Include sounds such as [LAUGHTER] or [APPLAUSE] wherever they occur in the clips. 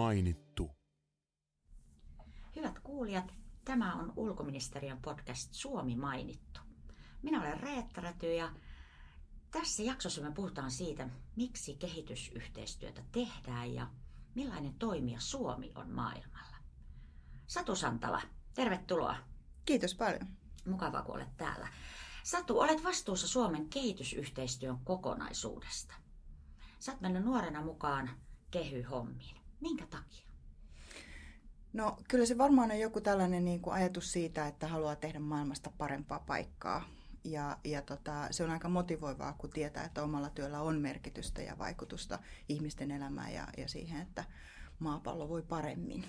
mainittu. Hyvät kuulijat, tämä on ulkoministeriön podcast Suomi mainittu. Minä olen Reetta Räty ja tässä jaksossa me puhutaan siitä, miksi kehitysyhteistyötä tehdään ja millainen toimija Suomi on maailmalla. Satu Santala, tervetuloa. Kiitos paljon. Mukavaa, kun olet täällä. Satu, olet vastuussa Suomen kehitysyhteistyön kokonaisuudesta. Sä oot mennyt nuorena mukaan kehyhommiin. Minkä takia? No kyllä se varmaan on joku tällainen niin kuin ajatus siitä, että haluaa tehdä maailmasta parempaa paikkaa. Ja, ja tota, se on aika motivoivaa, kun tietää, että omalla työllä on merkitystä ja vaikutusta ihmisten elämään ja, ja siihen, että maapallo voi paremmin.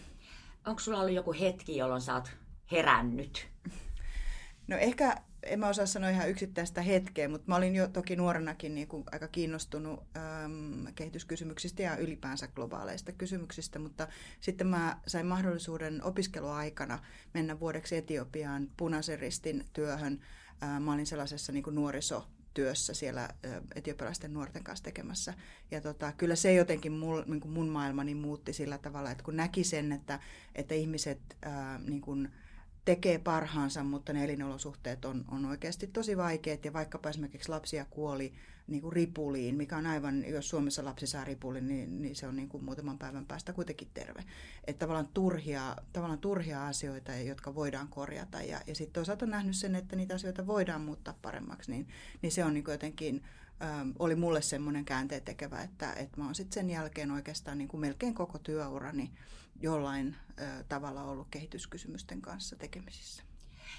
Onko sulla ollut joku hetki, jolloin sä oot herännyt? No ehkä en mä osaa sanoa ihan yksittäistä hetkeä, mutta mä olin jo toki nuorenakin niin kuin aika kiinnostunut äm, kehityskysymyksistä ja ylipäänsä globaaleista kysymyksistä, mutta sitten mä sain mahdollisuuden opiskeluaikana mennä vuodeksi Etiopiaan punaisen ristin työhön. Ää, mä olin sellaisessa niin kuin nuoriso työssä siellä etiopialaisten nuorten kanssa tekemässä. Ja tota, kyllä se jotenkin mul, niin kuin mun maailmani muutti sillä tavalla, että kun näki sen, että, että ihmiset ää, niin kuin, tekee parhaansa, mutta ne elinolosuhteet on, on oikeasti tosi vaikeat. Ja vaikkapa esimerkiksi lapsia kuoli niin kuin ripuliin, mikä on aivan, jos Suomessa lapsi saa ripulin, niin, niin se on niin kuin muutaman päivän päästä kuitenkin terve. Että tavallaan turhia, tavallaan turhia asioita, jotka voidaan korjata. Ja, ja sitten toisaalta on nähnyt sen, että niitä asioita voidaan muuttaa paremmaksi, niin, niin se on niin kuin jotenkin äm, oli mulle semmoinen käänteen tekevä, että, että mä oon sitten sen jälkeen oikeastaan niin kuin melkein koko työurani jollain tavalla ollut kehityskysymysten kanssa tekemisissä.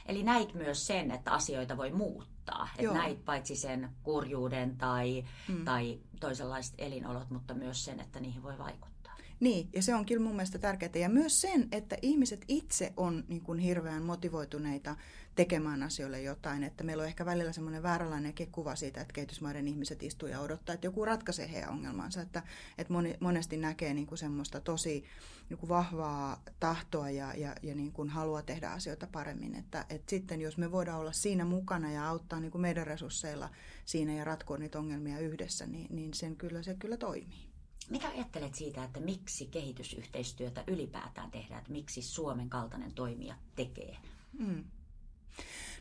Eli näit myös sen, että asioita voi muuttaa. Että näit paitsi sen kurjuuden tai, mm. tai toisenlaiset elinolot, mutta myös sen, että niihin voi vaikuttaa. Niin, ja se on kyllä mun mielestä tärkeää. Ja myös sen, että ihmiset itse on niin kuin hirveän motivoituneita tekemään asioille jotain. Että meillä on ehkä välillä semmoinen vääränlainen kuva siitä, että kehitysmaiden ihmiset istuu ja odottaa, että joku ratkaisee heidän ongelmansa. Että, että moni, monesti näkee niin kuin semmoista tosi niin kuin vahvaa tahtoa ja, ja, ja niin kuin haluaa tehdä asioita paremmin. Että, että sitten jos me voidaan olla siinä mukana ja auttaa niin kuin meidän resursseilla siinä ja ratkoa niitä ongelmia yhdessä, niin, niin sen kyllä, se kyllä toimii. Mitä ajattelet siitä, että miksi kehitysyhteistyötä ylipäätään tehdään, että miksi Suomen kaltainen toimija tekee? Mm.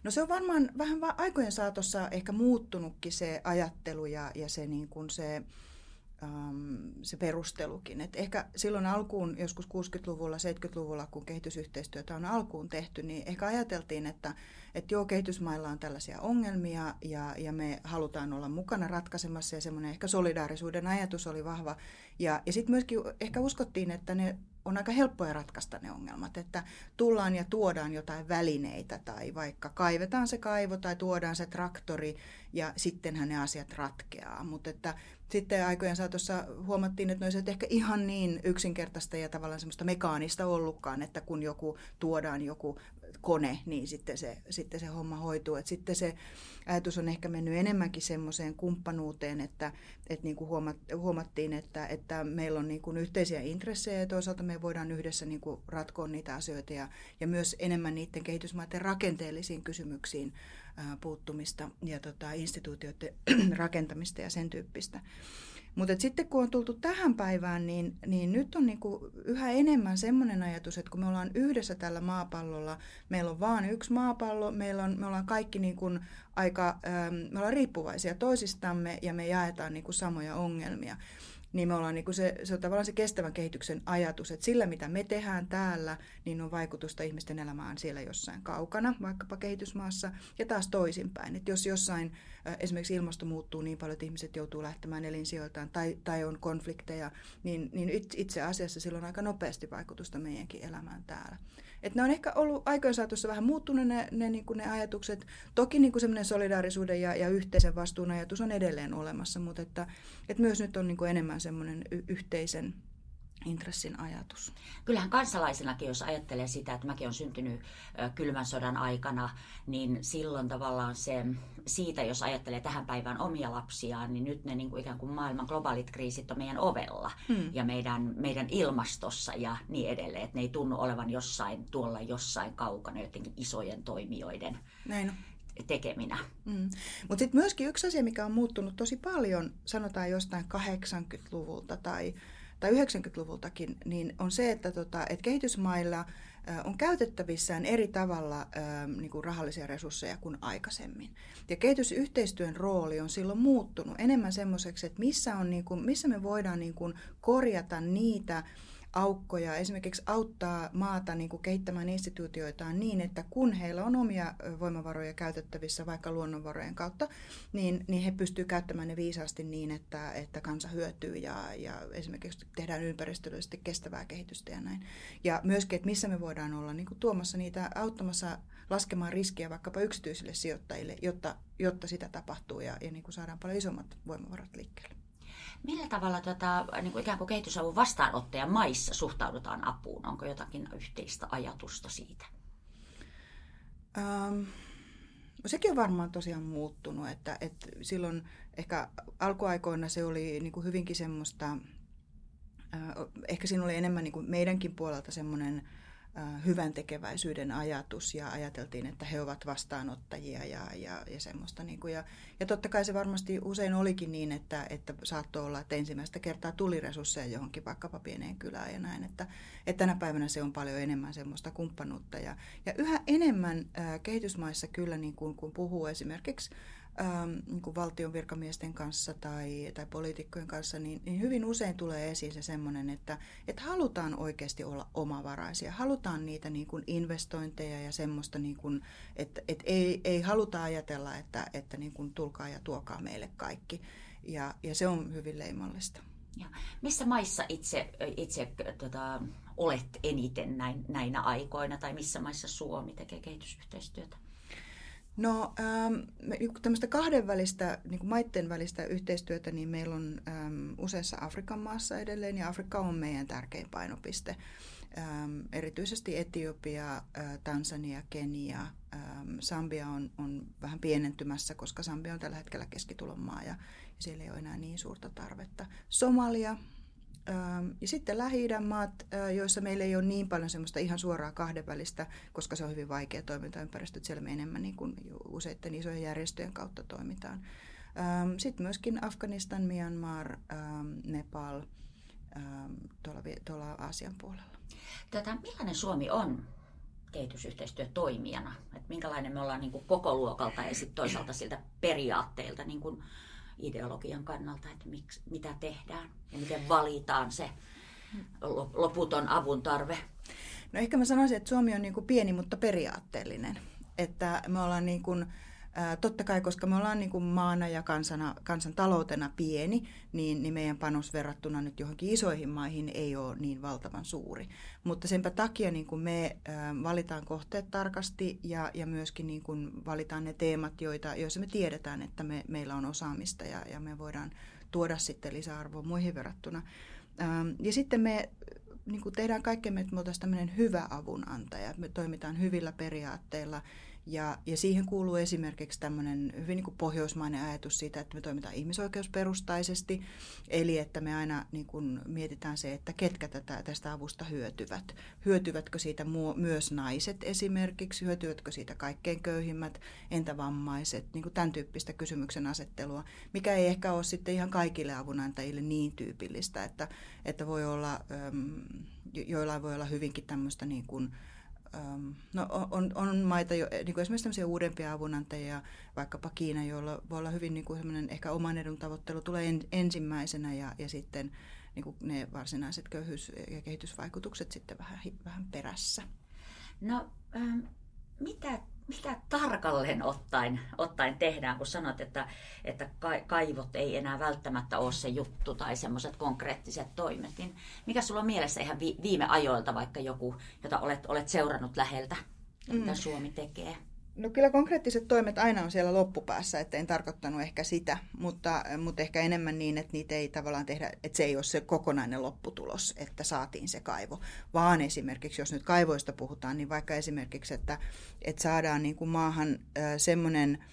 No se on varmaan vähän aikojen saatossa ehkä muuttunutkin se ajattelu ja, ja se, niin kuin se, se perustelukin. Et ehkä silloin alkuun, joskus 60-luvulla, 70-luvulla, kun kehitysyhteistyötä on alkuun tehty, niin ehkä ajateltiin, että, että joo, kehitysmailla on tällaisia ongelmia ja, ja me halutaan olla mukana ratkaisemassa ja semmoinen ehkä solidaarisuuden ajatus oli vahva. Ja, ja sitten myöskin ehkä uskottiin, että ne on aika helppoja ratkaista ne ongelmat, että tullaan ja tuodaan jotain välineitä tai vaikka kaivetaan se kaivo tai tuodaan se traktori ja sittenhän ne asiat ratkeaa. Mutta että sitten aikojen saatossa huomattiin, että ne olisivat ehkä ihan niin yksinkertaista ja tavallaan semmoista mekaanista ollutkaan, että kun joku tuodaan joku kone, niin sitten se, sitten se homma hoituu. Et sitten se ajatus on ehkä mennyt enemmänkin semmoiseen kumppanuuteen, että, että niin kuin huomattiin, että, että meillä on niin kuin yhteisiä intressejä ja toisaalta me voidaan yhdessä niin kuin ratkoa niitä asioita ja, ja myös enemmän niiden kehitysmaiden rakenteellisiin kysymyksiin ää, puuttumista ja tota, instituutioiden [CLEARS THROAT] rakentamista ja sen tyyppistä. Mutta sitten kun on tultu tähän päivään, niin, niin nyt on niinku yhä enemmän semmoinen ajatus, että kun me ollaan yhdessä tällä maapallolla, meillä on vain yksi maapallo, meillä on, me ollaan kaikki niinku aika, ähm, me ollaan riippuvaisia toisistamme ja me jaetaan niinku samoja ongelmia niin me ollaan niin se, se on tavallaan se kestävän kehityksen ajatus, että sillä mitä me tehdään täällä, niin on vaikutusta ihmisten elämään siellä jossain kaukana, vaikkapa kehitysmaassa, ja taas toisinpäin. Että jos jossain esimerkiksi ilmasto muuttuu niin paljon, että ihmiset joutuu lähtemään elinsijoiltaan tai, tai on konflikteja, niin, niin itse asiassa sillä on aika nopeasti vaikutusta meidänkin elämään täällä. Et ne on ehkä ollut aikojen saatossa vähän muuttunut ne, ne, niin kuin ne ajatukset. Toki niin kuin semmoinen solidaarisuuden ja, ja yhteisen vastuun ajatus on edelleen olemassa, mutta että, että myös nyt on niin kuin enemmän semmoinen yhteisen intressin ajatus. Kyllähän kansalaisenakin, jos ajattelee sitä, että mäkin olen syntynyt kylmän sodan aikana, niin silloin tavallaan se, siitä jos ajattelee tähän päivään omia lapsiaan, niin nyt ne niin kuin ikään kuin maailman globaalit kriisit on meidän ovella hmm. ja meidän, meidän ilmastossa ja niin edelleen. Että ne ei tunnu olevan jossain tuolla jossain kaukana jotenkin isojen toimijoiden Näin on tekeminä. Mm. Mutta sitten myöskin yksi asia, mikä on muuttunut tosi paljon, sanotaan jostain 80-luvulta tai tai 90-luvultakin, niin on se, että, tota, että kehitysmailla on käytettävissään eri tavalla niin kuin rahallisia resursseja kuin aikaisemmin. Ja kehitysyhteistyön rooli on silloin muuttunut enemmän semmoiseksi, että missä, on, niin kuin, missä me voidaan niin kuin korjata niitä aukkoja, esimerkiksi auttaa maata niin kuin kehittämään instituutioitaan niin, että kun heillä on omia voimavaroja käytettävissä vaikka luonnonvarojen kautta, niin, niin he pystyvät käyttämään ne viisaasti niin, että, että kansa hyötyy ja, ja esimerkiksi tehdään ympäristöllisesti kestävää kehitystä ja näin. Ja myöskin, että missä me voidaan olla niin kuin tuomassa niitä, auttamassa laskemaan riskiä vaikkapa yksityisille sijoittajille, jotta, jotta sitä tapahtuu ja, ja niin kuin saadaan paljon isommat voimavarat liikkeelle. Millä tavalla tota, niin kuin ikään kuin kehitysavun vastaanottajan maissa suhtaudutaan apuun? Onko jotakin yhteistä ajatusta siitä? Ähm, sekin on varmaan tosiaan muuttunut, että, että silloin ehkä alkuaikoina se oli niin kuin hyvinkin semmoista, äh, ehkä siinä oli enemmän niin kuin meidänkin puolelta semmoinen hyvän tekeväisyyden ajatus ja ajateltiin, että he ovat vastaanottajia ja, ja, ja semmoista. Niin kuin, ja, ja totta kai se varmasti usein olikin niin, että, että saattoi olla, että ensimmäistä kertaa tuli resursseja johonkin vaikkapa pieneen kylään ja näin, että, että tänä päivänä se on paljon enemmän semmoista kumppanuutta. Ja, ja yhä enemmän ää, kehitysmaissa kyllä, niin kuin, kun puhuu esimerkiksi ähm, niin kuin valtion virkamiesten kanssa tai, tai poliitikkojen kanssa, niin, niin hyvin usein tulee esiin se semmoinen, että, että halutaan oikeasti olla omavaraisia. Halutaan niitä niin kuin investointeja ja semmoista, niin kuin, että, että ei, ei haluta ajatella, että, että niin kuin tulkaa ja tuokaa meille kaikki. Ja, ja se on hyvin leimallista. Ja missä maissa itse, itse tota, olet eniten näin, näinä aikoina tai missä maissa Suomi tekee kehitysyhteistyötä? No ähm, tämmöistä kahdenvälistä, niin maitten välistä yhteistyötä, niin meillä on ähm, useassa Afrikan maassa edelleen, ja Afrikka on meidän tärkein painopiste. Ähm, erityisesti Etiopia, äh, Tansania, Kenia, ähm, Sambia on, on vähän pienentymässä, koska Sambia on tällä hetkellä keskitulon maa, ja, ja siellä ei ole enää niin suurta tarvetta. Somalia, ja sitten lähi maat, joissa meillä ei ole niin paljon semmoista ihan suoraa kahdenvälistä, koska se on hyvin vaikea toimintaympäristö, että siellä me enemmän niin kuin useiden isojen järjestöjen kautta toimitaan. Sitten myöskin Afganistan, Myanmar, Nepal, tuolla, tuolla Aasian puolella. Tätä, millainen Suomi on kehitysyhteistyötoimijana? Et minkälainen me ollaan niin kuin koko luokalta ja sitten toisaalta siltä periaatteilta niin kuin ideologian kannalta, että miksi, mitä tehdään ja miten valitaan se loputon avun tarve? No ehkä mä sanoisin, että Suomi on niin kuin pieni, mutta periaatteellinen. Että me ollaan niin kuin, Totta kai, koska me ollaan niin kuin maana ja kansana, kansantaloutena pieni, niin, niin meidän panos verrattuna nyt johonkin isoihin maihin ei ole niin valtavan suuri. Mutta senpä takia niin kuin me valitaan kohteet tarkasti ja, ja myöskin niin kuin valitaan ne teemat, joita, joissa me tiedetään, että me, meillä on osaamista ja, ja me voidaan tuoda sitten lisäarvoa muihin verrattuna. Ja sitten me niin kuin tehdään kaikkemme, että me oltaisiin tämmöinen hyvä avunantaja. Me toimitaan hyvillä periaatteilla ja, ja siihen kuuluu esimerkiksi tämmöinen hyvin niin kuin pohjoismainen ajatus siitä, että me toimitaan ihmisoikeusperustaisesti, eli että me aina niin kuin mietitään se, että ketkä tätä, tästä avusta hyötyvät. Hyötyvätkö siitä mu- myös naiset esimerkiksi, hyötyvätkö siitä kaikkein köyhimmät, entä vammaiset, niin kuin tämän tyyppistä kysymyksen asettelua, mikä ei ehkä ole sitten ihan kaikille avunantajille niin tyypillistä, että, että voi olla, joillain voi olla hyvinkin tämmöistä niin kuin, no, on, on maita, jo, niin kuin esimerkiksi tämmöisiä uudempia avunantajia, vaikkapa Kiina, joilla voi olla hyvin niin kuin ehkä oman edun tavoittelu tulee en, ensimmäisenä ja, ja sitten niin kuin ne varsinaiset köyhyys- ja kehitysvaikutukset sitten vähän, vähän perässä. No, ähm, mitä mitä tarkalleen ottaen, ottaen tehdään, kun sanot, että, että kaivot ei enää välttämättä ole se juttu tai semmoiset konkreettiset toimet, niin mikä sulla on mielessä ihan viime ajoilta vaikka joku, jota olet, olet seurannut läheltä, mitä mm. Suomi tekee? No kyllä konkreettiset toimet aina on siellä loppupäässä, että en tarkoittanut ehkä sitä, mutta, mutta ehkä enemmän niin, että niitä ei tavallaan tehdä, että se ei ole se kokonainen lopputulos, että saatiin se kaivo, vaan esimerkiksi, jos nyt kaivoista puhutaan, niin vaikka esimerkiksi, että, että saadaan niin kuin maahan semmoinen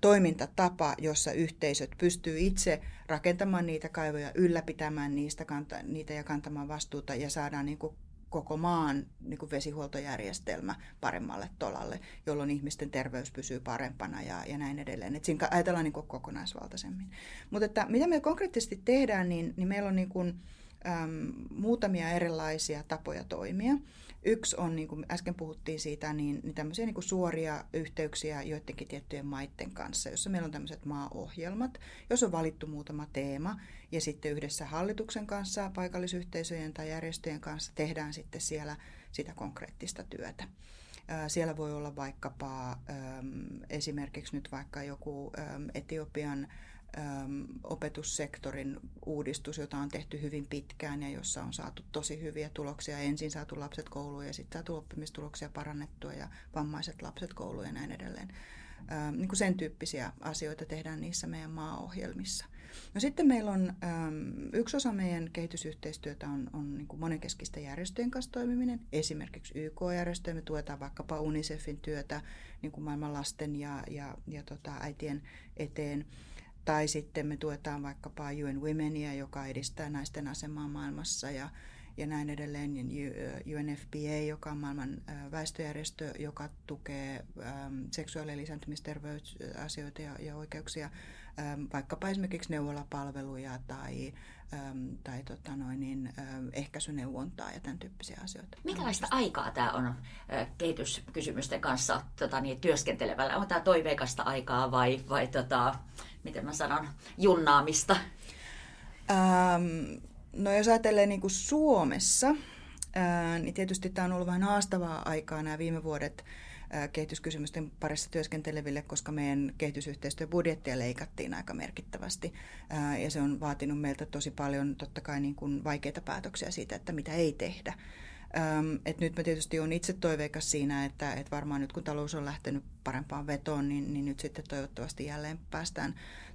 toimintatapa, jossa yhteisöt pystyy itse rakentamaan niitä kaivoja, ylläpitämään niistä, kanta, niitä ja kantamaan vastuuta ja saadaan niin kuin koko maan niin kuin vesihuoltojärjestelmä paremmalle tolalle, jolloin ihmisten terveys pysyy parempana ja, ja näin edelleen. Et siinä ajatellaan niin kuin kokonaisvaltaisemmin. Mutta että mitä me konkreettisesti tehdään, niin, niin meillä on niin kuin, äm, muutamia erilaisia tapoja toimia. Yksi on, niin kuin äsken puhuttiin siitä, niin, niin tämmöisiä niin kuin suoria yhteyksiä joidenkin tiettyjen maiden kanssa, jossa meillä on tämmöiset maaohjelmat, jos on valittu muutama teema ja sitten yhdessä hallituksen kanssa, paikallisyhteisöjen tai järjestöjen kanssa tehdään sitten siellä sitä konkreettista työtä. Siellä voi olla vaikkapa esimerkiksi nyt vaikka joku Etiopian opetussektorin uudistus, jota on tehty hyvin pitkään ja jossa on saatu tosi hyviä tuloksia. Ensin saatu lapset kouluun ja sitten saatu oppimistuloksia parannettua ja vammaiset lapset kouluun ja näin edelleen. Niin kuin sen tyyppisiä asioita tehdään niissä meidän maaohjelmissa. No sitten meillä on yksi osa meidän kehitysyhteistyötä on, on niin kuin monenkeskisten järjestöjen kanssa toimiminen. Esimerkiksi YK-järjestöjä, me tuetaan vaikkapa UNICEFin työtä niin kuin maailman lasten ja, ja, ja tota, äitien eteen. Tai sitten me tuetaan vaikkapa UN Womenia, joka edistää naisten asemaa maailmassa ja, ja näin edelleen. UNFPA, joka on maailman väestöjärjestö, joka tukee seksuaali- ja lisääntymisterveysasioita ja, ja oikeuksia, vaikkapa esimerkiksi neuvolapalveluja tai, tai tota noin, niin, ehkäisyneuvontaa ja tämän tyyppisiä asioita. Minkälaista aikaa tämä on kehityskysymysten kanssa tota, niin, työskentelevällä? On tämä toiveikasta aikaa vai, vai tota, miten mä sanon, junnaamista? Ähm, no jos ajatellaan niin kuin Suomessa, niin tietysti tämä on ollut vähän haastavaa aikaa nämä viime vuodet kehityskysymysten parissa työskenteleville, koska meidän kehitysyhteistyöbudjettia leikattiin aika merkittävästi. Ja se on vaatinut meiltä tosi paljon totta kai niin kuin vaikeita päätöksiä siitä, että mitä ei tehdä. Et nyt mä tietysti olen itse toiveikas siinä, että et varmaan nyt kun talous on lähtenyt parempaan vetoon, niin, niin nyt sitten toivottavasti jälleen päästään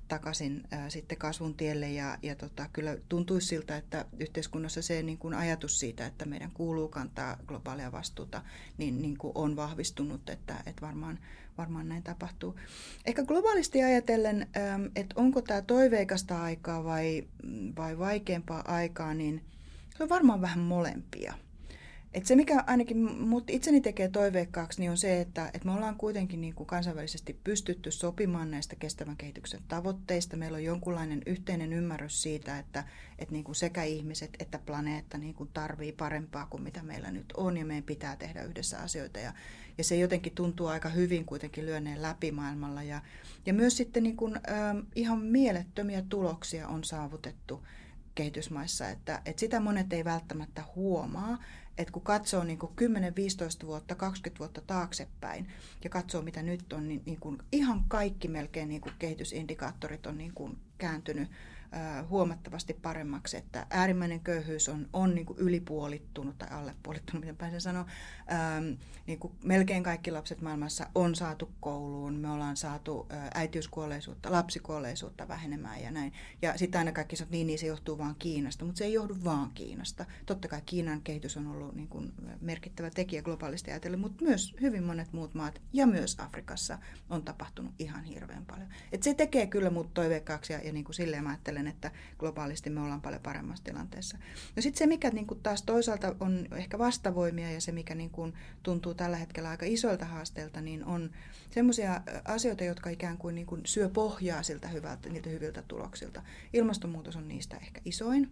takaisin äh, sitten kasvun tielle ja, ja tota, kyllä tuntuisi siltä, että yhteiskunnassa se niin kuin ajatus siitä, että meidän kuuluu kantaa globaalia vastuuta, niin, niin kuin on vahvistunut, että, että varmaan, varmaan näin tapahtuu. Ehkä globaalisti ajatellen, ähm, että onko tämä toiveikasta aikaa vai, vai vaikeampaa aikaa, niin se on varmaan vähän molempia. Et se, mikä ainakin mut itseni tekee toiveikkaaksi, niin on se, että, että me ollaan kuitenkin niin kuin kansainvälisesti pystytty sopimaan näistä kestävän kehityksen tavoitteista. Meillä on jonkunlainen yhteinen ymmärrys siitä, että, että niin kuin sekä ihmiset että planeetta niin kuin tarvii parempaa kuin mitä meillä nyt on, ja meidän pitää tehdä yhdessä asioita. Ja, ja se jotenkin tuntuu aika hyvin kuitenkin lyöneen läpi maailmalla. Ja, ja myös sitten niin kuin, äh, ihan mielettömiä tuloksia on saavutettu kehitysmaissa, että, että sitä monet ei välttämättä huomaa, että kun katsoo niin kuin 10-15 vuotta, 20 vuotta taaksepäin ja katsoo mitä nyt on, niin, niin kuin ihan kaikki melkein niin kuin kehitysindikaattorit on niin kuin kääntynyt huomattavasti paremmaksi, että äärimmäinen köyhyys on, on niin kuin ylipuolittunut tai allepuolittunut, miten päin sen sanoo. Ähm, niin kuin melkein kaikki lapset maailmassa on saatu kouluun, me ollaan saatu äitiyskuolleisuutta, lapsikuolleisuutta vähenemään ja näin. Ja sitten aina kaikki sanoo, niin, niin se johtuu vaan Kiinasta, mutta se ei johdu vaan Kiinasta. Totta kai Kiinan kehitys on ollut niin kuin merkittävä tekijä globaalisti ajatellen, mutta myös hyvin monet muut maat ja myös Afrikassa on tapahtunut ihan hirveän paljon. Et se tekee kyllä mut toiveikkaaksi ja, ja niin kuin silleen mä ajattelen, että globaalisti me ollaan paljon paremmassa tilanteessa. No sitten se, mikä niin kuin taas toisaalta on ehkä vastavoimia ja se, mikä niin kuin tuntuu tällä hetkellä aika isoilta haasteilta, niin on sellaisia asioita, jotka ikään kuin, niin kuin syö pohjaa siltä hyvältä, niiltä hyviltä tuloksilta. Ilmastonmuutos on niistä ehkä isoin.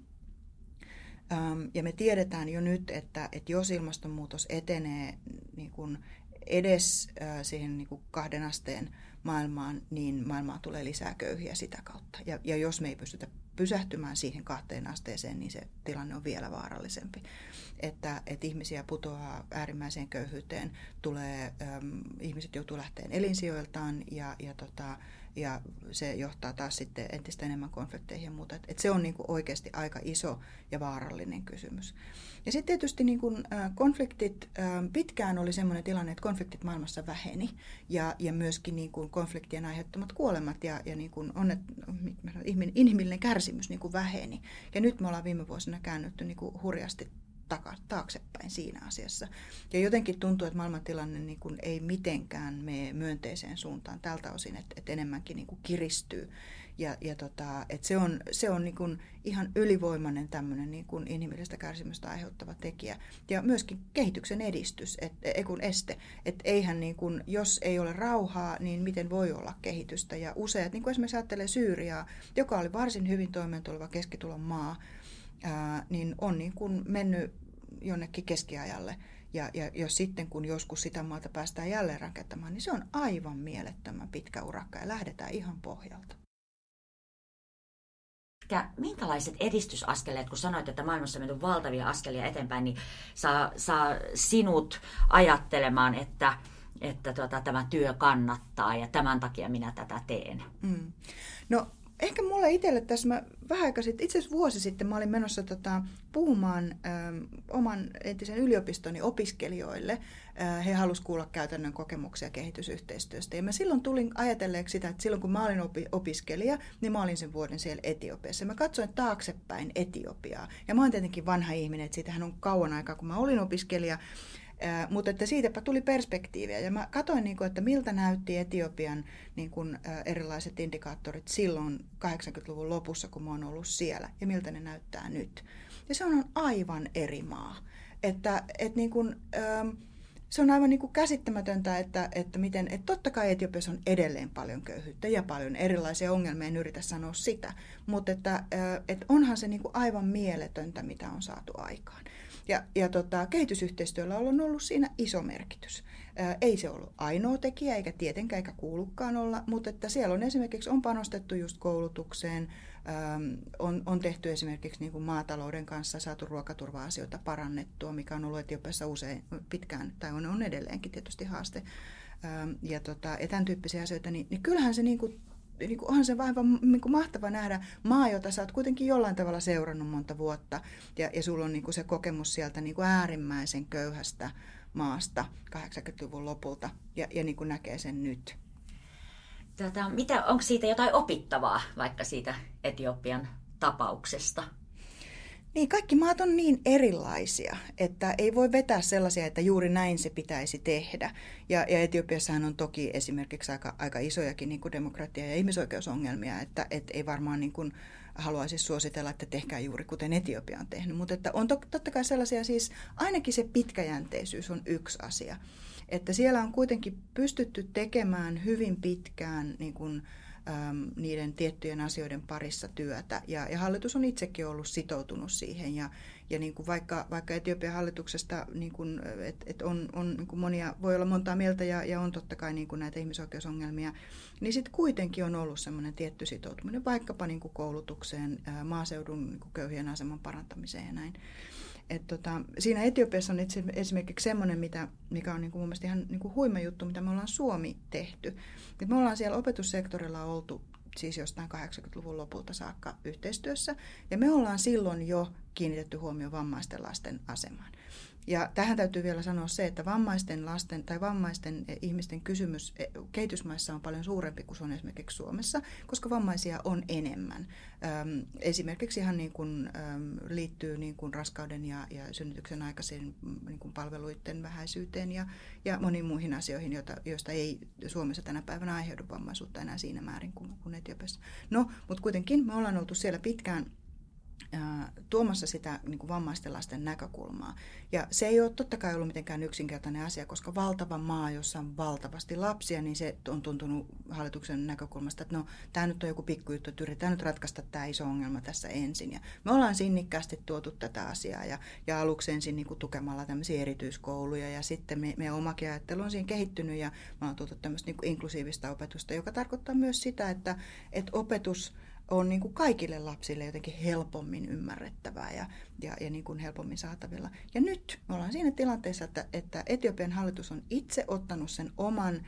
Ja me tiedetään jo nyt, että, että jos ilmastonmuutos etenee niin kuin edes siihen niin kuin kahden asteen maailmaan, niin maailmaa tulee lisää köyhiä sitä kautta. Ja, ja jos me ei pystytä pysähtymään siihen kahteen asteeseen, niin se tilanne on vielä vaarallisempi. Että, että ihmisiä putoaa äärimmäiseen köyhyyteen, tulee, äm, ihmiset joutuu lähteen elinsijoiltaan ja, ja, tota, ja se johtaa taas sitten entistä enemmän konflikteihin ja muuta. että se on niin kuin oikeasti aika iso ja vaarallinen kysymys. Ja sitten tietysti niin kun, äh, konfliktit, äh, pitkään oli sellainen tilanne, että konfliktit maailmassa väheni ja, ja myöskin niin kun konfliktien aiheuttamat kuolemat ja, ja niin kun onnet, inhimillinen kärsimys niin kun väheni. Ja nyt me ollaan viime vuosina käännytty niin kun hurjasti taka, taaksepäin siinä asiassa. Ja jotenkin tuntuu, että maailmantilanne niin kuin ei mitenkään mene myönteiseen suuntaan tältä osin, että, että enemmänkin niin kuin kiristyy. Ja, ja tota, että se on, se on niin kuin ihan ylivoimainen tämmöinen niin kuin inhimillistä kärsimystä aiheuttava tekijä. Ja myöskin kehityksen edistys, et, ei kun este. Että eihän niin kuin, jos ei ole rauhaa, niin miten voi olla kehitystä. Ja useat, niin kuin esimerkiksi ajattelee Syyriaa, joka oli varsin hyvin toimeentuleva keskitulon maa, ää, niin on niin kuin mennyt jonnekin keskiajalle. Ja, ja jos sitten, kun joskus sitä maata päästään jälleen rakentamaan, niin se on aivan mielettömän pitkä urakka ja lähdetään ihan pohjalta. Minkälaiset edistysaskeleet, kun sanoit, että maailmassa on mennyt valtavia askelia eteenpäin, niin saa, saa sinut ajattelemaan, että, että tota, tämä työ kannattaa ja tämän takia minä tätä teen? Mm. No ehkä mulle itselle tässä, mä vähän aikaa sitten, itse asiassa vuosi sitten mä olin menossa tota, puhumaan ö, oman entisen yliopistoni opiskelijoille. Ö, he halusivat kuulla käytännön kokemuksia kehitysyhteistyöstä. Ja mä silloin tulin ajatelleeksi sitä, että silloin kun mä olin opi- opiskelija, niin mä olin sen vuoden siellä Etiopiassa. Mä katsoin taaksepäin Etiopiaa. Ja mä oon tietenkin vanha ihminen, että siitähän on kauan aikaa, kun mä olin opiskelija. Mutta että siitäpä tuli perspektiiviä ja mä katsoin, niin kuin, että miltä näytti Etiopian niin kuin, erilaiset indikaattorit silloin 80-luvun lopussa, kun mä oon ollut siellä ja miltä ne näyttää nyt. Ja se on aivan eri maa. Että, et niin kuin, se on aivan niin kuin käsittämätöntä, että, että miten, että totta kai Etiopiassa on edelleen paljon köyhyyttä ja paljon erilaisia ongelmia, en yritä sanoa sitä, mutta että, että onhan se niin kuin aivan mieletöntä, mitä on saatu aikaan. Ja, ja tota, kehitysyhteistyöllä on ollut siinä iso merkitys. Ää, ei se ollut ainoa tekijä, eikä tietenkään eikä kuulukaan olla, mutta että siellä on esimerkiksi on panostettu just koulutukseen, ää, on, on tehty esimerkiksi niin kuin maatalouden kanssa saatu ruokaturva-asioita parannettua, mikä on ollut Etiopiassa usein pitkään, tai on, on edelleenkin tietysti haaste. Ää, ja, tota, ja tämän tyyppisiä asioita, niin, niin kyllähän se niin kuin niin kuin, onhan se vähän niin kuin mahtava nähdä maa, jota sä oot kuitenkin jollain tavalla seurannut monta vuotta. Ja, ja sulla on niin kuin se kokemus sieltä niin kuin äärimmäisen köyhästä maasta 80-luvun lopulta ja, ja niin kuin näkee sen nyt. Tätä, mitä, onko siitä jotain opittavaa vaikka siitä Etiopian tapauksesta? Niin, kaikki maat on niin erilaisia, että ei voi vetää sellaisia, että juuri näin se pitäisi tehdä. Ja, ja Etiopiassahan on toki esimerkiksi aika, aika isojakin niin kuin demokratia- ja ihmisoikeusongelmia, että et ei varmaan niin kuin haluaisi suositella, että tehkää juuri kuten Etiopia on tehnyt. Mutta että on to, totta kai sellaisia, siis ainakin se pitkäjänteisyys on yksi asia. Että siellä on kuitenkin pystytty tekemään hyvin pitkään niin kuin, äm, niiden tiettyjen asioiden parissa työtä. Ja, ja hallitus on itsekin ollut sitoutunut siihen. Ja, ja niin kuin vaikka, vaikka Etiopian hallituksesta niin kuin, et, et on, on niin kuin monia, voi olla montaa mieltä ja, ja on totta kai niin kuin näitä ihmisoikeusongelmia, niin sitten kuitenkin on ollut semmoinen tietty sitoutuminen vaikkapa niin kuin koulutukseen, maaseudun niin kuin köyhien aseman parantamiseen ja näin. Et tota, siinä Etiopiassa on itse, esimerkiksi semmoinen, mitä, mikä on niin kuin mun mielestä ihan niin kuin huima juttu, mitä me ollaan Suomi tehty. Et me ollaan siellä opetussektorilla oltu siis jostain 80-luvun lopulta saakka yhteistyössä, ja me ollaan silloin jo kiinnitetty huomioon vammaisten lasten asemaan. Ja tähän täytyy vielä sanoa se, että vammaisten lasten tai vammaisten eh, ihmisten kysymys eh, kehitysmaissa on paljon suurempi kuin se on esimerkiksi Suomessa, koska vammaisia on enemmän. Esimerkiksi ihan niin kuin, liittyy niin kuin raskauden ja, ja synnytyksen aikaisen mm, niin kuin palveluiden vähäisyyteen ja, ja moniin muihin asioihin, joita, joista ei Suomessa tänä päivänä aiheudu vammaisuutta enää siinä määrin kuin, kuin Etiopiassa. No, mutta kuitenkin me ollaan oltu siellä pitkään tuomassa sitä niin kuin vammaisten lasten näkökulmaa. Ja se ei ole totta kai ollut mitenkään yksinkertainen asia, koska valtava maa, jossa on valtavasti lapsia, niin se on tuntunut hallituksen näkökulmasta, että no tämä nyt on joku pikkujuttu, että yritetään nyt ratkaista tämä iso ongelma tässä ensin. Ja me ollaan sinnikkäästi tuotu tätä asiaa ja, ja aluksi ensin niin kuin tukemalla tämmöisiä erityiskouluja ja sitten me, meidän omakin ajattelu on siinä kehittynyt ja me ollaan tuotu tämmöistä niin kuin inklusiivista opetusta, joka tarkoittaa myös sitä, että, että opetus on niin kuin kaikille lapsille jotenkin helpommin ymmärrettävää ja, ja, ja niin kuin helpommin saatavilla. Ja nyt me ollaan siinä tilanteessa, että, että Etiopian hallitus on itse ottanut sen oman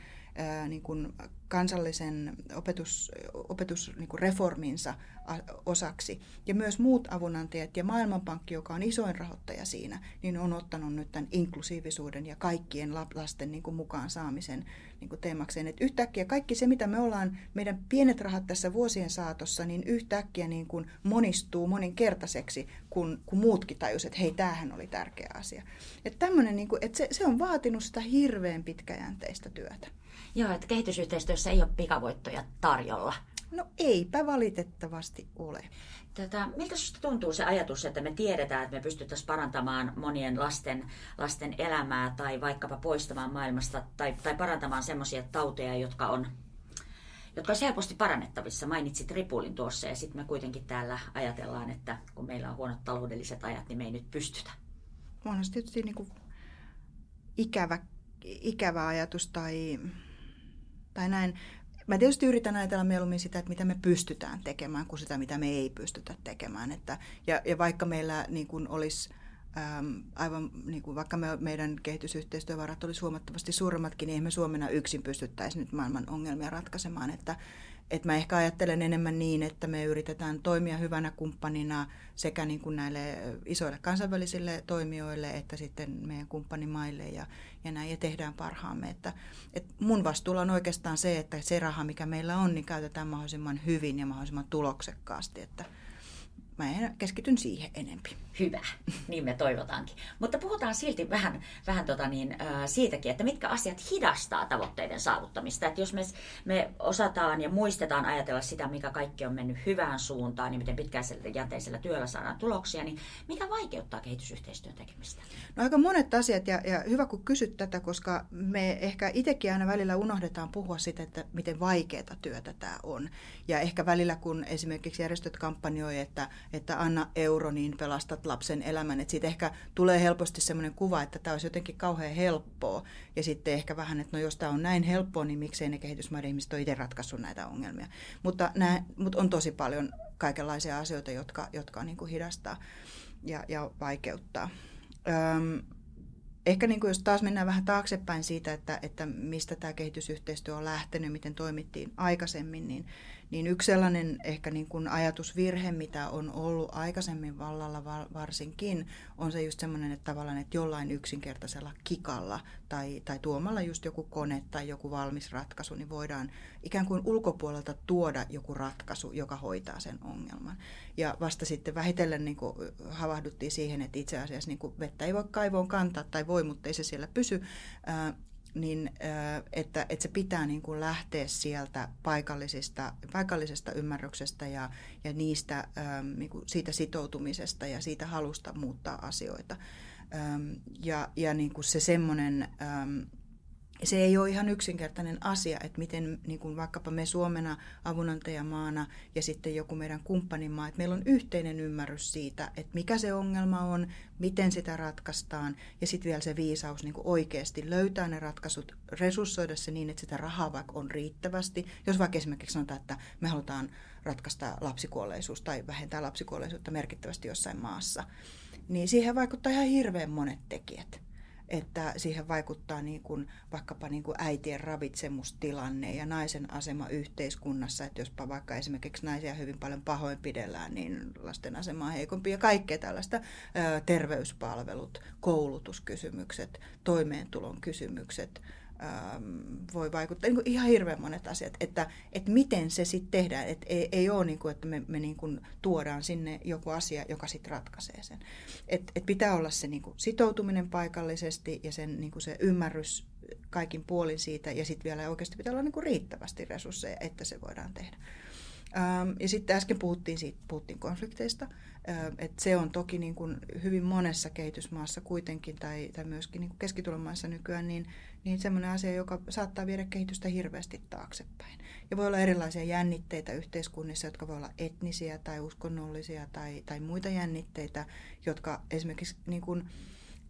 niin kuin kansallisen opetus, opetusreforminsa niin osaksi. Ja myös muut avunantajat ja Maailmanpankki, joka on isoin rahoittaja siinä, niin on ottanut nyt tämän inklusiivisuuden ja kaikkien lasten niin kuin mukaan saamisen niin kuin teemakseen. Et yhtäkkiä kaikki se, mitä me ollaan, meidän pienet rahat tässä vuosien saatossa, niin yhtäkkiä niin kuin monistuu moninkertaiseksi, kun, kun muutkin tajusivat, että hei, tämähän oli tärkeä asia. Että niin kuin, että se, se on vaatinut sitä hirveän pitkäjänteistä työtä. Joo, että kehitysyhteistyössä ei ole pikavoittoja tarjolla. No eipä valitettavasti ole. Tätä, miltä sinusta tuntuu se ajatus, että me tiedetään, että me pystyttäisiin parantamaan monien lasten, lasten elämää tai vaikkapa poistamaan maailmasta tai, tai parantamaan sellaisia tauteja, jotka on, jotka olisi helposti parannettavissa. Mainitsit ripulin tuossa ja sitten me kuitenkin täällä ajatellaan, että kun meillä on huonot taloudelliset ajat, niin me ei nyt pystytä. On se tietysti niin kuin ikävä, ikävä ajatus tai, tai näin. Mä tietysti yritän ajatella mieluummin sitä, että mitä me pystytään tekemään, kuin sitä, mitä me ei pystytä tekemään. Että, ja, ja vaikka meillä niin kuin olisi ähm, aivan niin kuin vaikka me, meidän kehitysyhteistyövarat olisi huomattavasti suuremmatkin, niin emme Suomena yksin pystyttäisi nyt maailman ongelmia ratkaisemaan. Että, että mä ehkä ajattelen enemmän niin, että me yritetään toimia hyvänä kumppanina sekä niin kuin näille isoille kansainvälisille toimijoille että sitten meidän kumppanimaille ja, ja näin ja tehdään parhaamme. Että, että mun vastuulla on oikeastaan se, että se raha, mikä meillä on, niin käytetään mahdollisimman hyvin ja mahdollisimman tuloksekkaasti. Että, mä keskityn siihen enempi. Hyvä, niin me toivotaankin. Mutta puhutaan silti vähän, vähän tota niin, äh, siitäkin, että mitkä asiat hidastaa tavoitteiden saavuttamista. Että jos me, me osataan ja muistetaan ajatella sitä, mikä kaikki on mennyt hyvään suuntaan, niin miten pitkäisellä jänteisellä työllä saadaan tuloksia, niin mikä vaikeuttaa kehitysyhteistyön tekemistä? No aika monet asiat, ja, ja hyvä kun kysyt tätä, koska me ehkä itsekin aina välillä unohdetaan puhua sitä, että miten vaikeaa työtä tämä on. Ja ehkä välillä, kun esimerkiksi järjestöt kampanjoi, että että anna euro, niin pelastat lapsen elämän. Että siitä ehkä tulee helposti sellainen kuva, että tämä olisi jotenkin kauhean helppoa. Ja sitten ehkä vähän, että no jos tämä on näin helppoa, niin miksei ne kehitysmaiden ihmiset ole itse ratkaissut näitä ongelmia. Mutta, nämä, mutta on tosi paljon kaikenlaisia asioita, jotka, jotka niin kuin hidastaa ja, ja vaikeuttaa. Öm, ehkä niin kuin jos taas mennään vähän taaksepäin siitä, että, että mistä tämä kehitysyhteistyö on lähtenyt, miten toimittiin aikaisemmin, niin niin yksi sellainen ehkä niin kuin ajatusvirhe, mitä on ollut aikaisemmin vallalla varsinkin, on se just semmoinen, että tavallaan, että jollain yksinkertaisella kikalla tai, tai tuomalla just joku kone tai joku valmis ratkaisu, niin voidaan ikään kuin ulkopuolelta tuoda joku ratkaisu, joka hoitaa sen ongelman. Ja vasta sitten vähitellen niin kuin havahduttiin siihen, että itse asiassa niin kuin vettä ei voi kaivoon kantaa tai voi, mutta ei se siellä pysy niin että, että se pitää niin kuin lähteä sieltä paikallisista, paikallisesta ymmärryksestä ja, ja niistä, niin kuin siitä sitoutumisesta ja siitä halusta muuttaa asioita. Ja, ja niin kuin se semmoinen se ei ole ihan yksinkertainen asia, että miten niin kuin vaikkapa me Suomena avunantajamaana ja sitten joku meidän kumppanimaa, että meillä on yhteinen ymmärrys siitä, että mikä se ongelma on, miten sitä ratkaistaan ja sitten vielä se viisaus niin kuin oikeasti löytää ne ratkaisut, resurssoida se niin, että sitä rahaa vaikka on riittävästi. Jos vaikka esimerkiksi sanotaan, että me halutaan ratkaista lapsikuolleisuus tai vähentää lapsikuolleisuutta merkittävästi jossain maassa, niin siihen vaikuttaa ihan hirveän monet tekijät että siihen vaikuttaa niin kuin, vaikkapa niin kuin äitien ravitsemustilanne ja naisen asema yhteiskunnassa, että jospa vaikka esimerkiksi naisia hyvin paljon pahoinpidellään, niin lasten asema on heikompi ja kaikkea tällaista terveyspalvelut, koulutuskysymykset, toimeentulon kysymykset, voi vaikuttaa, niin ihan hirveän monet asiat, että, että miten se sitten tehdään, että ei, ei ole niin kuin, että me, me niin kuin tuodaan sinne joku asia, joka sitten ratkaisee sen. Et, et pitää olla se niin kuin sitoutuminen paikallisesti ja sen niin kuin se ymmärrys kaikin puolin siitä ja sitten vielä oikeasti pitää olla niin kuin riittävästi resursseja, että se voidaan tehdä. Ähm, ja sitten äsken puhuttiin, siitä, puhuttiin konflikteista. Et se on toki niin kuin hyvin monessa kehitysmaassa kuitenkin, tai, tai myöskin niin keskitulemaissa nykyään, niin, niin semmoinen asia, joka saattaa viedä kehitystä hirveästi taaksepäin. Ja voi olla erilaisia jännitteitä yhteiskunnissa, jotka voi olla etnisiä tai uskonnollisia tai, tai muita jännitteitä, jotka esimerkiksi niin kuin,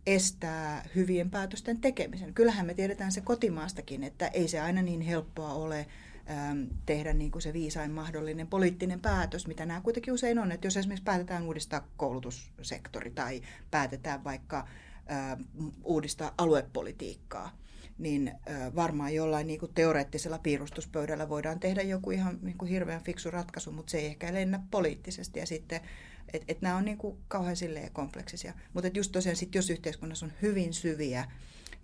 estää hyvien päätösten tekemisen. Kyllähän me tiedetään se kotimaastakin, että ei se aina niin helppoa ole tehdä niin kuin se viisain mahdollinen poliittinen päätös, mitä nämä kuitenkin usein on. Että jos esimerkiksi päätetään uudistaa koulutussektori tai päätetään vaikka äh, uudistaa aluepolitiikkaa, niin äh, varmaan jollain niin kuin teoreettisella piirustuspöydällä voidaan tehdä joku ihan niin kuin hirveän fiksu ratkaisu, mutta se ei ehkä lennä poliittisesti. Ja sitten, että et nämä on niin kuin kauhean kompleksisia. Mutta just tosiaan, sit jos yhteiskunnassa on hyvin syviä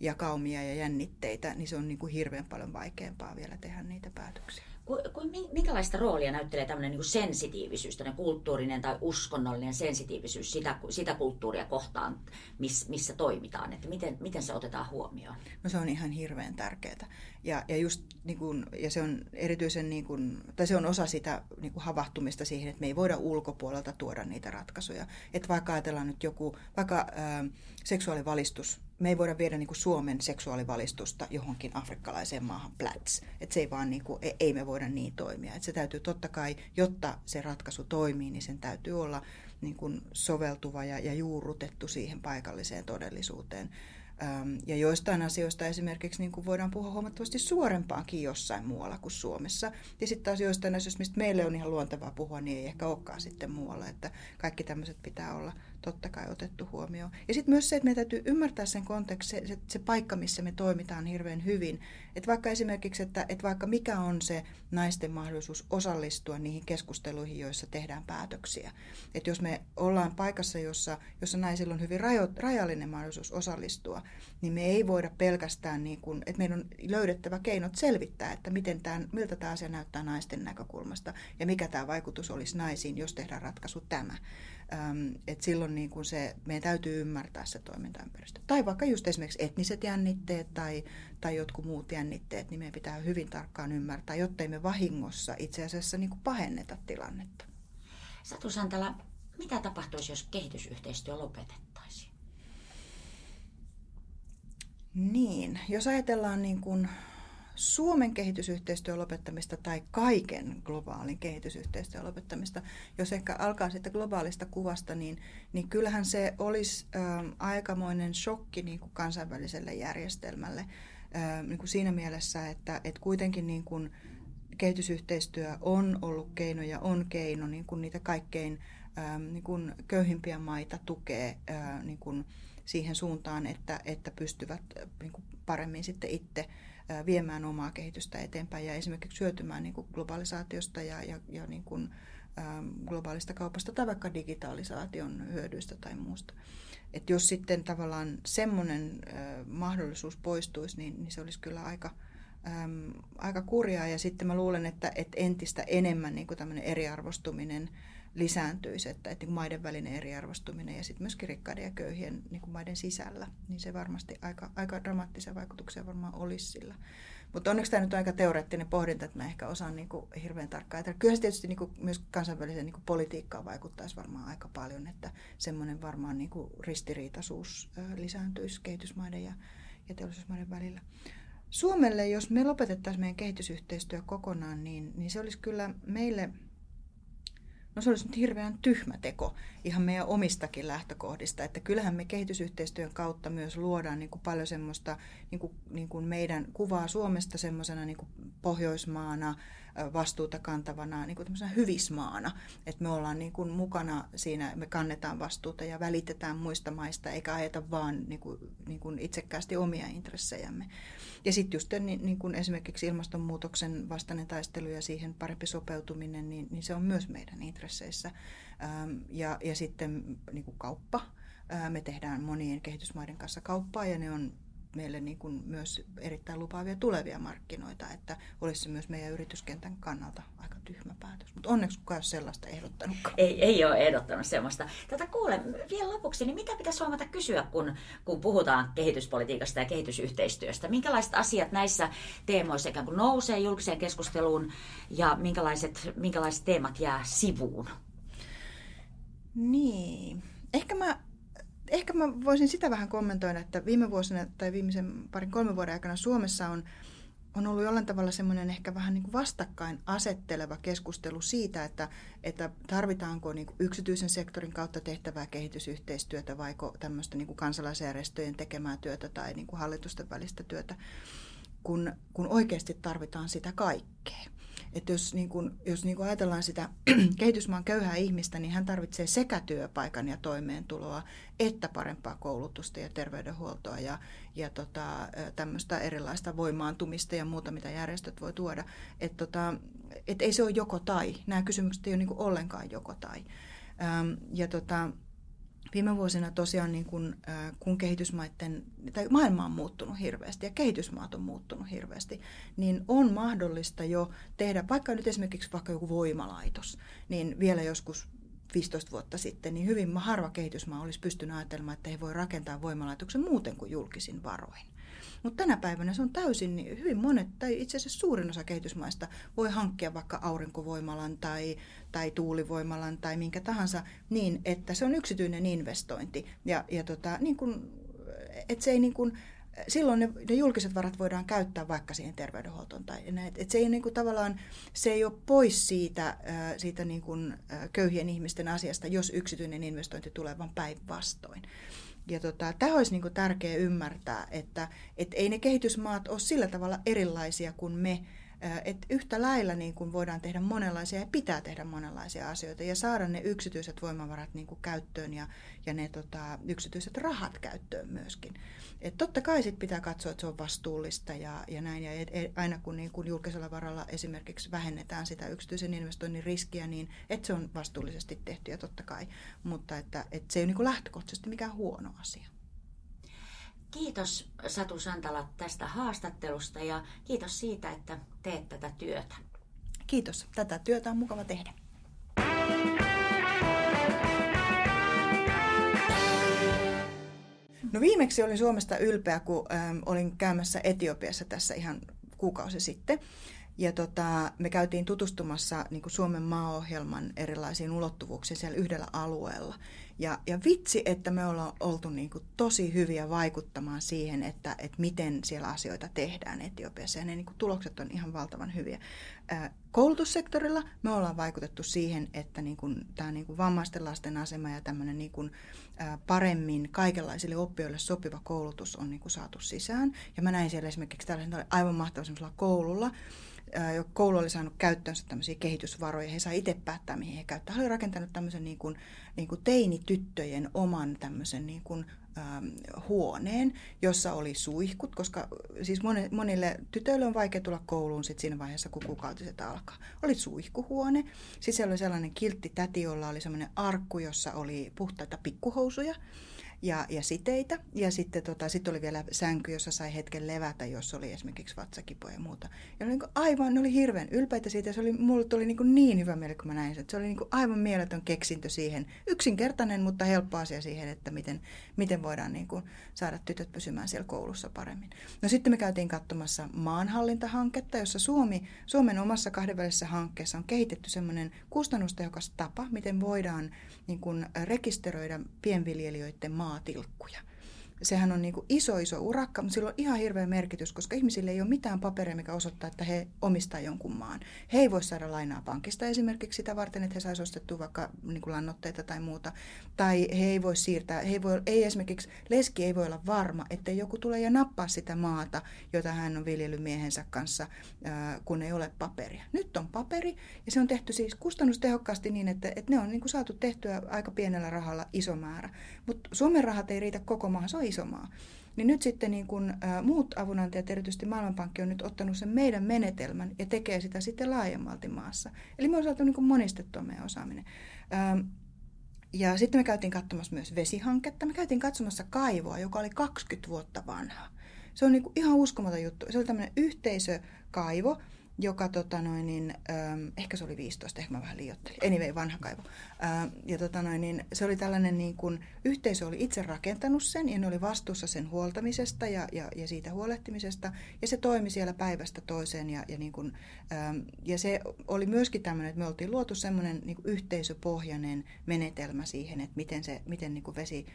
jakaumia ja jännitteitä, niin se on niin kuin hirveän paljon vaikeampaa vielä tehdä niitä päätöksiä. Ku, ku, minkälaista roolia näyttelee tämmöinen niin sensitiivisyys, tämmöinen kulttuurinen tai uskonnollinen sensitiivisyys sitä, sitä kulttuuria kohtaan, miss, missä toimitaan? Että miten, miten se otetaan huomioon? No se on ihan hirveän tärkeää. Ja, ja, just, niin kun, ja se on erityisen, niin kun, tai se on osa sitä niin kun havahtumista siihen, että me ei voida ulkopuolelta tuoda niitä ratkaisuja. Että vaikka ajatellaan nyt joku, vaikka ää, seksuaalivalistus me ei voida viedä niin kuin Suomen seksuaalivalistusta johonkin afrikkalaiseen maahan plats. Että se ei vaan, niin kuin, ei me voida niin toimia. Että se täytyy totta kai, jotta se ratkaisu toimii, niin sen täytyy olla niin kuin soveltuva ja, ja juurrutettu siihen paikalliseen todellisuuteen. Ja joistain asioista esimerkiksi niin kuin voidaan puhua huomattavasti suorempaankin jossain muualla kuin Suomessa. Ja sitten taas joistain asioista, mistä meille on ihan luontevaa puhua, niin ei ehkä olekaan sitten muualla. Että kaikki tämmöiset pitää olla totta kai otettu huomioon. Ja sitten myös se, että meidän täytyy ymmärtää sen konteksti, se, se, se paikka, missä me toimitaan hirveän hyvin. Että vaikka esimerkiksi, että, että vaikka mikä on se naisten mahdollisuus osallistua niihin keskusteluihin, joissa tehdään päätöksiä. Että jos me ollaan paikassa, jossa, jossa naisilla on hyvin rajo, rajallinen mahdollisuus osallistua, niin me ei voida pelkästään, niin että meidän on löydettävä keinot selvittää, että miten tämän, miltä tämä asia näyttää naisten näkökulmasta ja mikä tämä vaikutus olisi naisiin, jos tehdään ratkaisu tämä. Ähm, silloin niin kuin se, meidän täytyy ymmärtää se toimintaympäristö. Tai vaikka just esimerkiksi etniset jännitteet tai, tai jotkut muut jännitteet, niin meidän pitää hyvin tarkkaan ymmärtää, jotta me vahingossa itse asiassa niin kuin pahenneta tilannetta. Satu Santala, mitä tapahtuisi, jos kehitysyhteistyö lopetettaisiin? Niin, jos ajatellaan niin kuin Suomen kehitysyhteistyön lopettamista tai kaiken globaalin kehitysyhteistyön lopettamista, jos ehkä alkaa sitten globaalista kuvasta, niin, niin kyllähän se olisi ä, aikamoinen shokki niin kuin kansainväliselle järjestelmälle. Ä, niin kuin siinä mielessä, että, että kuitenkin niin kuin kehitysyhteistyö on ollut keino ja on keino niin kuin niitä kaikkein ä, niin kuin köyhimpiä maita tukee ä, niin kuin siihen suuntaan, että, että pystyvät niin kuin paremmin sitten itse viemään omaa kehitystä eteenpäin ja esimerkiksi hyötymään niin kuin globalisaatiosta ja, ja, ja niin kuin, globaalista kaupasta tai vaikka digitalisaation hyödyistä tai muusta. Et jos sitten tavallaan semmoinen mahdollisuus poistuisi, niin, niin se olisi kyllä aika, äm, aika kurjaa. Ja sitten mä luulen, että, että entistä enemmän niin kuin eriarvostuminen lisääntyisi, että, että niin maiden välinen eriarvostuminen ja sitten myöskin rikkaiden ja köyhien niin kuin maiden sisällä, niin se varmasti aika, aika dramaattisia vaikutuksia varmaan olisi sillä. Mutta onneksi tämä nyt on aika teoreettinen pohdinta, että mä ehkä osaan niin kuin hirveän tarkkaan. Että kyllä se tietysti niin kuin myös kansainväliseen niin kuin politiikkaan vaikuttaisi varmaan aika paljon, että semmoinen varmaan niin kuin ristiriitaisuus lisääntyisi kehitysmaiden ja, ja teollisuusmaiden välillä. Suomelle, jos me lopetettaisiin meidän kehitysyhteistyö kokonaan, niin, niin se olisi kyllä meille – No se olisi nyt hirveän tyhmä teko ihan meidän omistakin lähtökohdista, että kyllähän me kehitysyhteistyön kautta myös luodaan niin kuin paljon semmoista niin kuin, niin kuin meidän kuvaa Suomesta semmoisena niin Pohjoismaana, vastuuta kantavana niin kuin hyvismaana, että me ollaan niin kuin mukana siinä, me kannetaan vastuuta ja välitetään muista maista, eikä ajeta vaan niin kuin, niin kuin itsekkäästi omia intressejämme. Ja sitten just niin, niin kuin esimerkiksi ilmastonmuutoksen vastainen taistelu ja siihen parempi sopeutuminen, niin, niin se on myös meidän intresseissä. Ja, ja sitten niin kuin kauppa. Äh, me tehdään monien kehitysmaiden kanssa kauppaa ja ne on meille niin kuin myös erittäin lupaavia tulevia markkinoita, että olisi se myös meidän yrityskentän kannalta aika tyhmä päätös. Mutta onneksi kukaan ei ole sellaista ehdottanutkaan. Ei, ei ole ehdottanut sellaista. Tätä kuule, vielä lopuksi, niin mitä pitäisi huomata kysyä, kun, kun puhutaan kehityspolitiikasta ja kehitysyhteistyöstä? Minkälaiset asiat näissä teemoissa ikään kuin nousee julkiseen keskusteluun ja minkälaiset, minkälaiset teemat jää sivuun? Niin. Ehkä mä ehkä mä voisin sitä vähän kommentoida, että viime vuosina tai viimeisen parin kolmen vuoden aikana Suomessa on, on ollut jollain tavalla semmoinen ehkä vähän niin kuin vastakkain asetteleva keskustelu siitä, että, että tarvitaanko niin kuin yksityisen sektorin kautta tehtävää kehitysyhteistyötä vai tämmöistä niin kuin kansalaisjärjestöjen tekemää työtä tai niin kuin hallitusten välistä työtä, kun, kun oikeasti tarvitaan sitä kaikkea. Että jos, niin kun, jos niin kun ajatellaan sitä [CLEARS THROAT] kehitysmaan köyhää ihmistä, niin hän tarvitsee sekä työpaikan ja toimeentuloa, että parempaa koulutusta ja terveydenhuoltoa ja, ja tota, tämmöistä erilaista voimaantumista ja muuta, mitä järjestöt voi tuoda. Että tota, et ei se ole joko tai. Nämä kysymykset ei ole niin ollenkaan joko tai. ja tota, viime vuosina tosiaan niin kun, kun kehitysmaiden, tai maailma on muuttunut hirveästi ja kehitysmaat on muuttunut hirveästi, niin on mahdollista jo tehdä, vaikka nyt esimerkiksi vaikka joku voimalaitos, niin vielä joskus 15 vuotta sitten, niin hyvin harva kehitysmaa olisi pystynyt ajattelemaan, että he voi rakentaa voimalaitoksen muuten kuin julkisin varoin. Mutta tänä päivänä se on täysin, niin hyvin monet, tai itse asiassa suurin osa kehitysmaista voi hankkia vaikka aurinkovoimalan tai, tai tuulivoimalan tai minkä tahansa niin, että se on yksityinen investointi. Ja, ja tota, niin kuin että se ei niin kuin, silloin ne, ne julkiset varat voidaan käyttää vaikka siihen terveydenhuoltoon. Tai näin. Et se, ei niin kuin, tavallaan, se ei ole pois siitä, siitä niin kuin, köyhien ihmisten asiasta, jos yksityinen investointi tulee, vaan päinvastoin. Ja tota, tämä olisi niin kuin tärkeää ymmärtää, että et ei ne kehitysmaat ole sillä tavalla erilaisia kuin me, että yhtä lailla niin kuin voidaan tehdä monenlaisia ja pitää tehdä monenlaisia asioita ja saada ne yksityiset voimavarat niin kuin käyttöön ja, ja ne tota, yksityiset rahat käyttöön myöskin. Et totta kai sit pitää katsoa, että se on vastuullista ja, ja näin. Ja et, et, aina kun, niin kun julkisella varalla esimerkiksi vähennetään sitä yksityisen investoinnin riskiä, niin että se on vastuullisesti tehty ja totta kai. Mutta että, että se ei ole niin kuin lähtökohtaisesti mikään huono asia. Kiitos Satu Santala tästä haastattelusta ja kiitos siitä, että teet tätä työtä. Kiitos. Tätä työtä on mukava tehdä. No viimeksi olin Suomesta ylpeä, kun ähm, olin käymässä Etiopiassa tässä ihan kuukausi sitten. Ja tota, me käytiin tutustumassa niin Suomen maaohjelman erilaisiin ulottuvuuksiin siellä yhdellä alueella. Ja, ja vitsi, että me ollaan oltu niin kuin tosi hyviä vaikuttamaan siihen, että, että miten siellä asioita tehdään Etiopiassa. Ja ne niin kuin tulokset on ihan valtavan hyviä. Koulutussektorilla me ollaan vaikutettu siihen, että niin kuin, tämä niin kuin vammaisten lasten asema ja tämmöinen niin kuin, paremmin kaikenlaisille oppijoille sopiva koulutus on niin kuin saatu sisään. Ja mä näin siellä esimerkiksi tällaisella aivan mahtavalla koululla, koulu oli saanut käyttöönsä tämmöisiä kehitysvaroja. He saivat itse päättää, mihin he käyttävät. He olivat rakentaneet tämmöisen niin kuin, niin kuin teinityttöjen oman tämmöisen niin kuin, ähm, huoneen, jossa oli suihkut, koska siis monille tytöille on vaikea tulla kouluun sit siinä vaiheessa, kun kuukautiset alkaa. Oli suihkuhuone, sitten siellä oli sellainen kiltti täti, jolla oli semmoinen arkku, jossa oli puhtaita pikkuhousuja ja, ja siteitä. Ja sitten tota, sit oli vielä sänky, jossa sai hetken levätä, jos oli esimerkiksi vatsakipoja ja muuta. Ja oli niin aivan, ne oli hirveän ylpeitä siitä. Se oli, mulle tuli niin, niin hyvä mieli, kun mä näin sen. Se oli niin aivan mieletön keksintö siihen. Yksinkertainen, mutta helppo asia siihen, että miten, miten voidaan niin kuin saada tytöt pysymään siellä koulussa paremmin. No sitten me käytiin katsomassa maanhallintahanketta, jossa Suomi, Suomen omassa kahdenvälisessä hankkeessa on kehitetty semmoinen kustannustehokas tapa, miten voidaan niin kuin rekisteröidä pienviljelijöiden maa maatilkkuja. Sehän on niin kuin iso, iso urakka, mutta sillä on ihan hirveä merkitys, koska ihmisille ei ole mitään paperia, mikä osoittaa, että he omistaa jonkun maan. He ei voi saada lainaa pankista esimerkiksi sitä varten, että he saisivat ostettua vaikka niin kuin lannoitteita tai muuta. Tai he ei voi siirtää, he ei, voi, ei esimerkiksi, leski ei voi olla varma, että joku tulee ja nappaa sitä maata, jota hän on viljellyt miehensä kanssa, kun ei ole paperia. Nyt on paperi ja se on tehty siis kustannustehokkaasti niin, että, että ne on niin kuin saatu tehtyä aika pienellä rahalla iso määrä. Mutta Suomen rahat ei riitä koko maahan, se on iso maa. Niin nyt sitten niin kun, ä, muut avunantajat, erityisesti Maailmanpankki, on nyt ottanut sen meidän menetelmän ja tekee sitä sitten laajemmalti maassa. Eli me on saatu niin monistettua meidän osaaminen. Ä, ja sitten me käytiin katsomassa myös vesihanketta. Me käytiin katsomassa kaivoa, joka oli 20 vuotta vanha. Se on niin kuin ihan uskomaton juttu. Se oli tämmöinen yhteisökaivo, joka tota noin, niin, ähm, ehkä se oli 15, ehkä mä vähän liioittelin. Anyway, vanha kaivo. Ähm, ja tota noin, niin, se oli tällainen, niin kun, yhteisö oli itse rakentanut sen ja ne oli vastuussa sen huoltamisesta ja, ja, ja siitä huolehtimisesta. Ja se toimi siellä päivästä toiseen ja, ja, niin kun, ähm, ja se oli myöskin tämmöinen, että me oltiin luotu semmoinen niin yhteisöpohjainen menetelmä siihen, että miten, se, miten niin vesi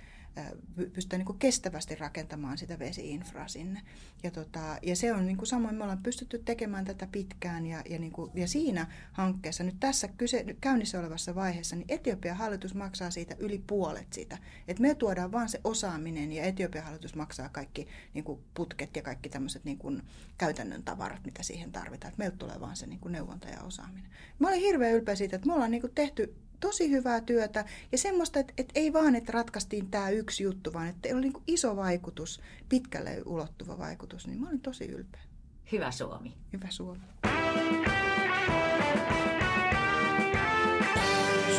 pystytään niin kuin kestävästi rakentamaan sitä vesiinfraa sinne. Ja, tota, ja se on niin kuin samoin, me ollaan pystytty tekemään tätä pitkään ja, ja, niin kuin, ja siinä hankkeessa, nyt tässä kyse, käynnissä olevassa vaiheessa, niin Etiopian hallitus maksaa siitä yli puolet siitä. Et me tuodaan vaan se osaaminen ja Etiopian hallitus maksaa kaikki niin kuin putket ja kaikki tämmöiset niin käytännön tavarat, mitä siihen tarvitaan. Et meiltä tulee vaan se niin kuin neuvonta ja osaaminen. Mä olin hirveän ylpeä siitä, että me ollaan niin kuin tehty tosi hyvää työtä ja semmoista, että, että ei vaan, että ratkaistiin tämä yksi juttu, vaan että oli niin iso vaikutus, pitkälle ulottuva vaikutus, niin mä olin tosi ylpeä. Hyvä Suomi. Hyvä Suomi.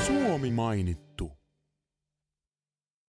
Suomi mainittu.